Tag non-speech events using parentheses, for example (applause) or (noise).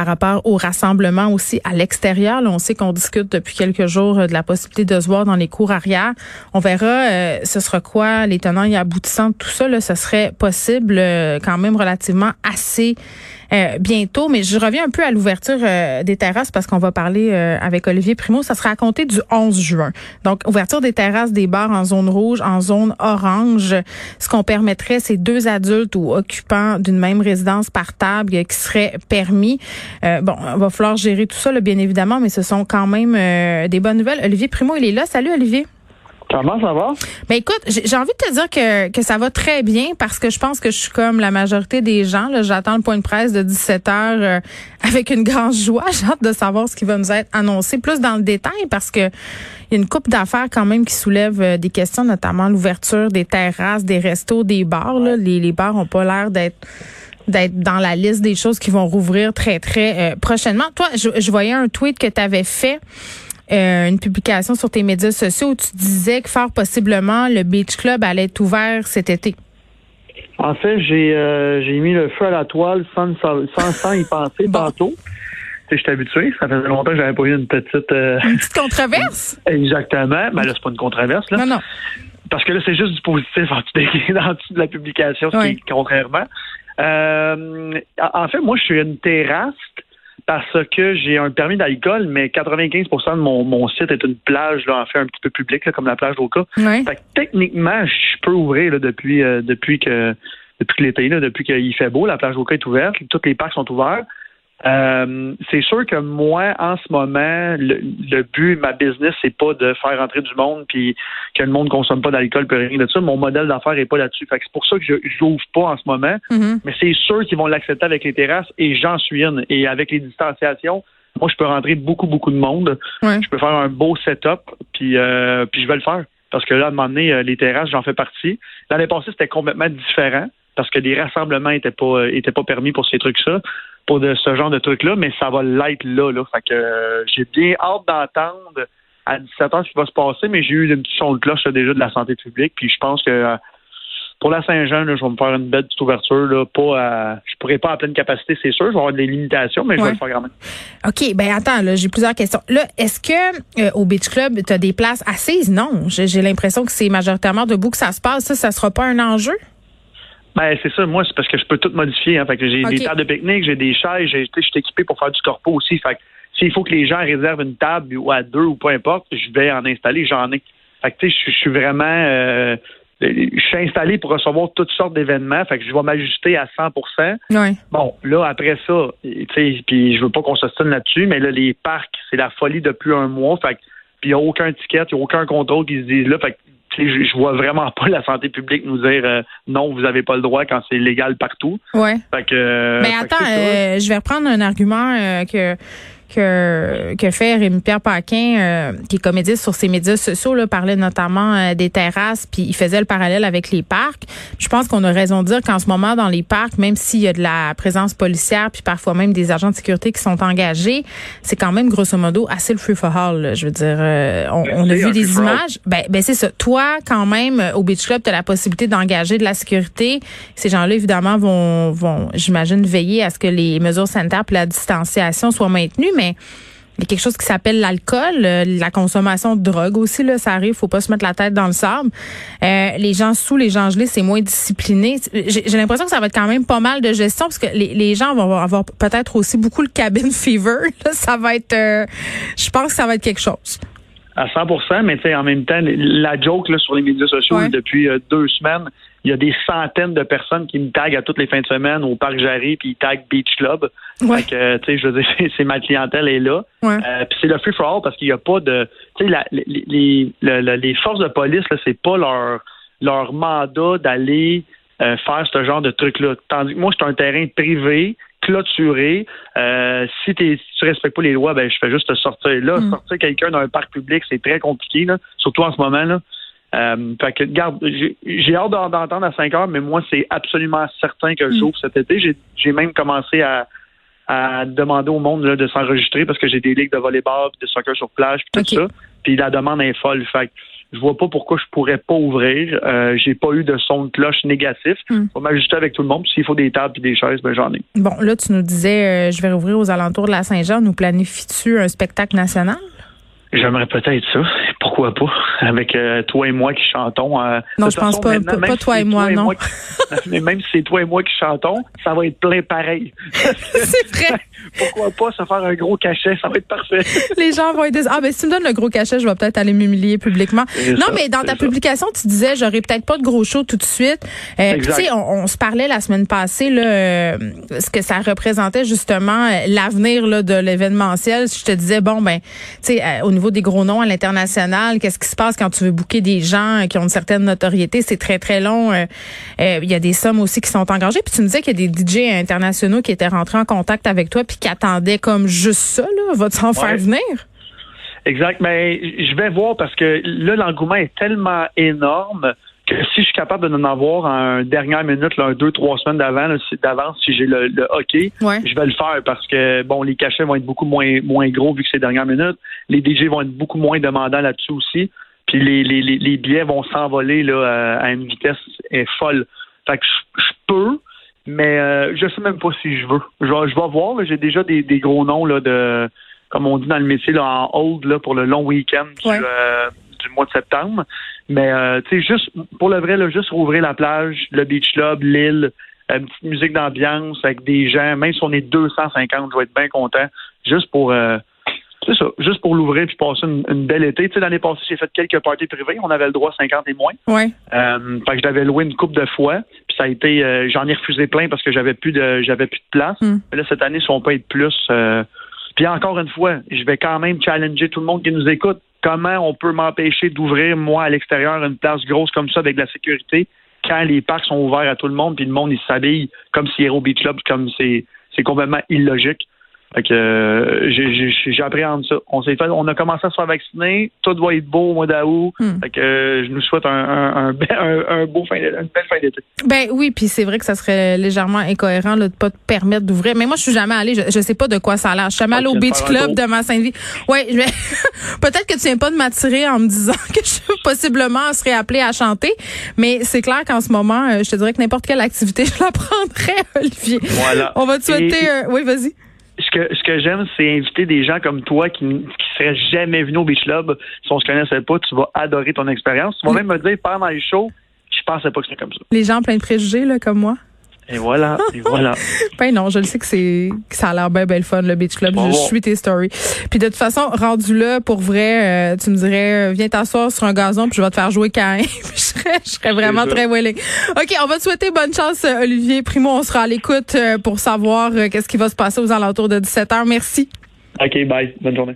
par rapport au rassemblement aussi à l'extérieur. On sait qu'on discute depuis quelques jours de la possibilité de se voir dans les cours arrière. On verra ce sera quoi les tenants et aboutissants de tout ça. Là, ce serait possible quand même relativement assez euh, bientôt. Mais je reviens un peu à l'ouverture euh, des terrasses parce qu'on va parler euh, avec Olivier Primo. Ça sera à compter du 11 juin. Donc, ouverture des terrasses des bars en zone rouge, en zone orange. Ce qu'on permettrait, c'est deux adultes ou occupants d'une même résidence par table qui serait permis. bon, on va falloir gérer tout ça, bien évidemment, mais ce sont quand même des bonnes nouvelles. Olivier Primo, il est là. Salut, Olivier. Comment ça va? Ben écoute, j'ai envie de te dire que, que ça va très bien parce que je pense que je suis comme la majorité des gens. J'attends le point de presse de 17 heures euh, avec une grande joie. (laughs) J'ai hâte de savoir ce qui va nous être annoncé plus dans le détail parce que il y a une coupe d'affaires quand même qui soulève euh, des questions, notamment l'ouverture des terrasses, des restos, des bars. Là. Les, les bars ont pas l'air d'être d'être dans la liste des choses qui vont rouvrir très, très euh, prochainement. Toi, je, je voyais un tweet que tu avais fait euh, une publication sur tes médias sociaux où tu disais que fort possiblement le Beach Club allait être ouvert cet été. En fait, j'ai euh, j'ai mis le feu à la toile sans, sans, sans y penser tantôt. Je suis habitué. Ça faisait longtemps que j'avais pas eu une petite... Euh, une petite controverse? (laughs) Exactement. Mais là, c'est pas une controverse. Là. Non, non. Parce que là, c'est juste du positif en dessous, (laughs) de la publication, ce qui est contrairement. en fait, moi, je suis une terrasse parce que j'ai un permis d'alcool, mais 95% de mon, mon, site est une plage, là, en fait, un petit peu publique, comme la plage d'Oka. Ouais. Fait que, techniquement, je peux ouvrir là, depuis, euh, depuis que depuis l'été, depuis qu'il fait beau, la plage d'Oka est ouverte, tous les parcs sont ouverts. Euh, c'est sûr que moi, en ce moment, le, le but, ma business, c'est pas de faire rentrer du monde puis que le monde consomme pas d'alcool puis rien de ça. Mon modèle d'affaires est pas là-dessus. Fait que c'est pour ça que je j'ouvre pas en ce moment. Mm-hmm. Mais c'est sûr qu'ils vont l'accepter avec les terrasses et j'en suis une. Et avec les distanciations, moi, je peux rentrer beaucoup, beaucoup de monde. Ouais. Je peux faire un beau setup puis euh, puis je vais le faire. Parce que là, à un moment donné, euh, les terrasses, j'en fais partie. L'année passée, c'était complètement différent parce que les rassemblements étaient pas étaient pas permis pour ces trucs-là pour de ce genre de trucs-là, mais ça va l'être là, là. Fait que euh, j'ai bien hâte d'entendre à 17 ans ce qui va se passer, mais j'ai eu une petite son de cloche déjà de la santé publique, puis je pense que euh, pour la Saint-Jean, je vais me faire une belle petite ouverture. Là, pas à, je pourrais pas à pleine capacité, c'est sûr. Je vais avoir des limitations, mais je vais le faire quand même. OK. Ben attends, là, j'ai plusieurs questions. Là, est-ce que euh, au Beach Club, tu as des places assises? Non. J'ai l'impression que c'est majoritairement debout que ça se passe. Ça, ça sera pas un enjeu? Ben, c'est ça. Moi, c'est parce que je peux tout modifier. Hein. Fait que j'ai des tables de pique-nique, j'ai des chaises, je suis équipé pour faire du corpo aussi. Fait que s'il faut que les gens réservent une table ou à deux ou peu importe, je vais en installer, j'en ai. Fait que tu sais, je suis vraiment euh, je suis installé pour recevoir toutes sortes d'événements, fait que je vais m'ajuster à 100 ouais. Bon, là, après ça, tu sais, puis je veux pas qu'on se stine là-dessus, mais là, les parcs, c'est la folie depuis un mois, fait que puis il n'y a aucun ticket, il n'y a aucun contrôle qui se dit là, fait que je, je vois vraiment pas la santé publique nous dire euh, non, vous avez pas le droit quand c'est légal partout. Ouais. Fait que. Euh, Mais attends, euh, je vais reprendre un argument que que, que fait Rémi-Pierre Paquin, euh, qui est comédien sur ses médias sociaux, là, parlait notamment euh, des terrasses, puis il faisait le parallèle avec les parcs. Je pense qu'on a raison de dire qu'en ce moment, dans les parcs, même s'il y a de la présence policière, puis parfois même des agents de sécurité qui sont engagés, c'est quand même grosso modo assez le feu for all. Je veux dire, euh, on, on, a vu des images. Ben, ben c'est ça. Toi, quand même, au Beach Club, tu as la possibilité d'engager de la sécurité. Ces gens-là, évidemment, vont, vont j'imagine, veiller à ce que les mesures sanitaires et la distanciation soient maintenues mais il y a quelque chose qui s'appelle l'alcool, euh, la consommation de drogue aussi là, ça arrive, faut pas se mettre la tête dans le sable. Euh, les gens sous, les gens gelés, c'est moins discipliné. J'ai l'impression que ça va être quand même pas mal de gestion parce que les, gens vont avoir peut-être aussi beaucoup le cabin (laughs) fever. ça va être, euh, je pense que ça va être quelque chose. À 100% mais tu sais, en même temps, la joke là, sur les médias sociaux depuis deux semaines, il y a des centaines de personnes qui me taguent à toutes les fins de semaine au parc Jarry, puis ils taguent Beach Club. Ouais. tu sais, je veux dire, (laughs) c'est ma clientèle est là. Ouais. Euh, puis c'est le free for all parce qu'il n'y a pas de, tu sais, les, les, les, forces de police là, c'est pas leur leur mandat d'aller euh, faire ce genre de truc là. Tandis que moi, c'est un terrain privé clôturé. Euh, si, tu si tu respectes pas les lois, ben je fais juste te sortir. Là, mm. sortir quelqu'un d'un parc public, c'est très compliqué, là, surtout en ce moment. là. Euh, fait que, garde, j'ai hâte d'entendre à 5 heures, mais moi, c'est absolument certain que j'ouvre cet été. J'ai même commencé à, à demander au monde là, de s'enregistrer parce que j'ai des ligues de volleyball, de soccer sur plage, puis tout ça. Puis la demande est folle. Fait je vois pas pourquoi je pourrais pas ouvrir. Euh, j'ai pas eu de son de cloche négatif. Hmm. On va m'ajuster avec tout le monde. S'il faut des tables et des chaises, ben j'en ai. Bon, là, tu nous disais, euh, je vais rouvrir aux alentours de la Saint-Jean. Nous planifies-tu un spectacle national? J'aimerais peut-être ça. Pourquoi pas? Avec euh, toi et moi qui chantons. Euh, non, je pense pas, pas, toi et moi, non. mais (laughs) (laughs) même si c'est toi et moi qui chantons, ça va être plein pareil. (laughs) c'est vrai. Pourquoi pas se faire un gros cachet? Ça va être parfait. Les gens vont être Ah, ben si tu me donnes le gros cachet, je vais peut-être aller m'humilier publiquement. Non, mais dans ta publication, tu disais, j'aurais peut-être pas de gros show tout de suite. Euh, tu sais, on, se parlait la semaine passée, là, euh, ce que ça représentait justement l'avenir de l'événementiel. Je te disais, bon, ben, tu sais, au niveau des gros noms à l'international. Qu'est-ce qui se passe quand tu veux booker des gens qui ont une certaine notoriété? C'est très, très long. Euh, euh, il y a des sommes aussi qui sont engagées. Puis tu me disais qu'il y a des DJ internationaux qui étaient rentrés en contact avec toi puis qui attendaient comme juste ça. Là. Va-tu en faire venir? Exact. Mais je vais voir parce que là, l'engouement est tellement énorme si je suis capable de en avoir en dernière minute, là, un, deux, trois semaines d'avant, d'avance, si j'ai le, hockey, je vais le faire parce que bon, les cachets vont être beaucoup moins moins gros vu que c'est dernière minute. Les DJ vont être beaucoup moins demandants là-dessus aussi. Puis les, les, les, billets vont s'envoler là à une vitesse folle. Fait que je, peux, mais euh, je sais même pas si je veux. Je vais, je vais voir. J'ai déjà des, des gros noms là de comme on dit dans le métier là, en hold là, pour le long week-end euh, du mois de septembre. Mais euh, tu sais, juste pour le vrai, là, juste rouvrir la plage, le beach club, l'île, une petite musique d'ambiance avec des gens, même si on est 250, je vais être bien content. Juste pour euh, ça, juste pour l'ouvrir puis passer une, belle été. Tu sais, l'année passée, j'ai fait quelques parties privées. On avait le droit 50 et moins. Ouais. Euh, fait que je l'avais loué une coupe de fois. Puis ça a été, euh, j'en ai refusé plein parce que j'avais plus de, j'avais plus de place. Hmm. Mais là, cette année, si on peut être plus. Euh, puis encore une fois, je vais quand même challenger tout le monde qui nous écoute comment on peut m'empêcher d'ouvrir, moi, à l'extérieur, une place grosse comme ça avec de la sécurité quand les parcs sont ouverts à tout le monde, puis le monde, il s'habille comme si Hero Beach Club, comme c'est complètement illogique. Fait que euh, j'appréhende ça. On s'est fait, on a commencé à se faire vacciner. Tout doit être beau au mois d'août. Hmm. Fait que euh, je nous souhaite un, un, un, beau fin, une belle fin d'été. Ben oui, puis c'est vrai que ça serait légèrement incohérent là, de pas te permettre d'ouvrir. Mais moi, je suis jamais allée. Je, je sais pas de quoi ça a l'air. Je suis jamais allée au Beach Club de ma Sainte-Vie. Ouais, (laughs) peut-être que tu viens pas de m'attirer en me disant (laughs) que je (laughs) possiblement serais appelée à chanter. Mais c'est clair qu'en ce moment, euh, je te dirais que n'importe quelle activité, je la prendrais, Olivier. Voilà. On va te souhaiter. oui, vas-y ce que ce que j'aime, c'est inviter des gens comme toi qui qui seraient jamais venus au Beach Club si on se connaissait pas. Tu vas adorer ton expérience. Tu vas même me dire pendant les shows, je pensais pas que c'était comme ça. Les gens plein de préjugés là, comme moi. Et voilà, et voilà. (laughs) ben non, je le sais que c'est que ça a l'air bien belle fun le Beach Club. je suis tes stories. Puis de toute façon, rendu là pour vrai, euh, tu me dirais euh, viens t'asseoir sur un gazon puis je vais te faire jouer quand (laughs) je serais je serais vraiment très willing. OK, on va te souhaiter bonne chance euh, Olivier Primo, on sera à l'écoute pour savoir qu'est-ce qui va se passer aux alentours de 17h. Merci. OK, bye. Bonne journée.